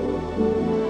Música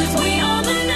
Cause we are the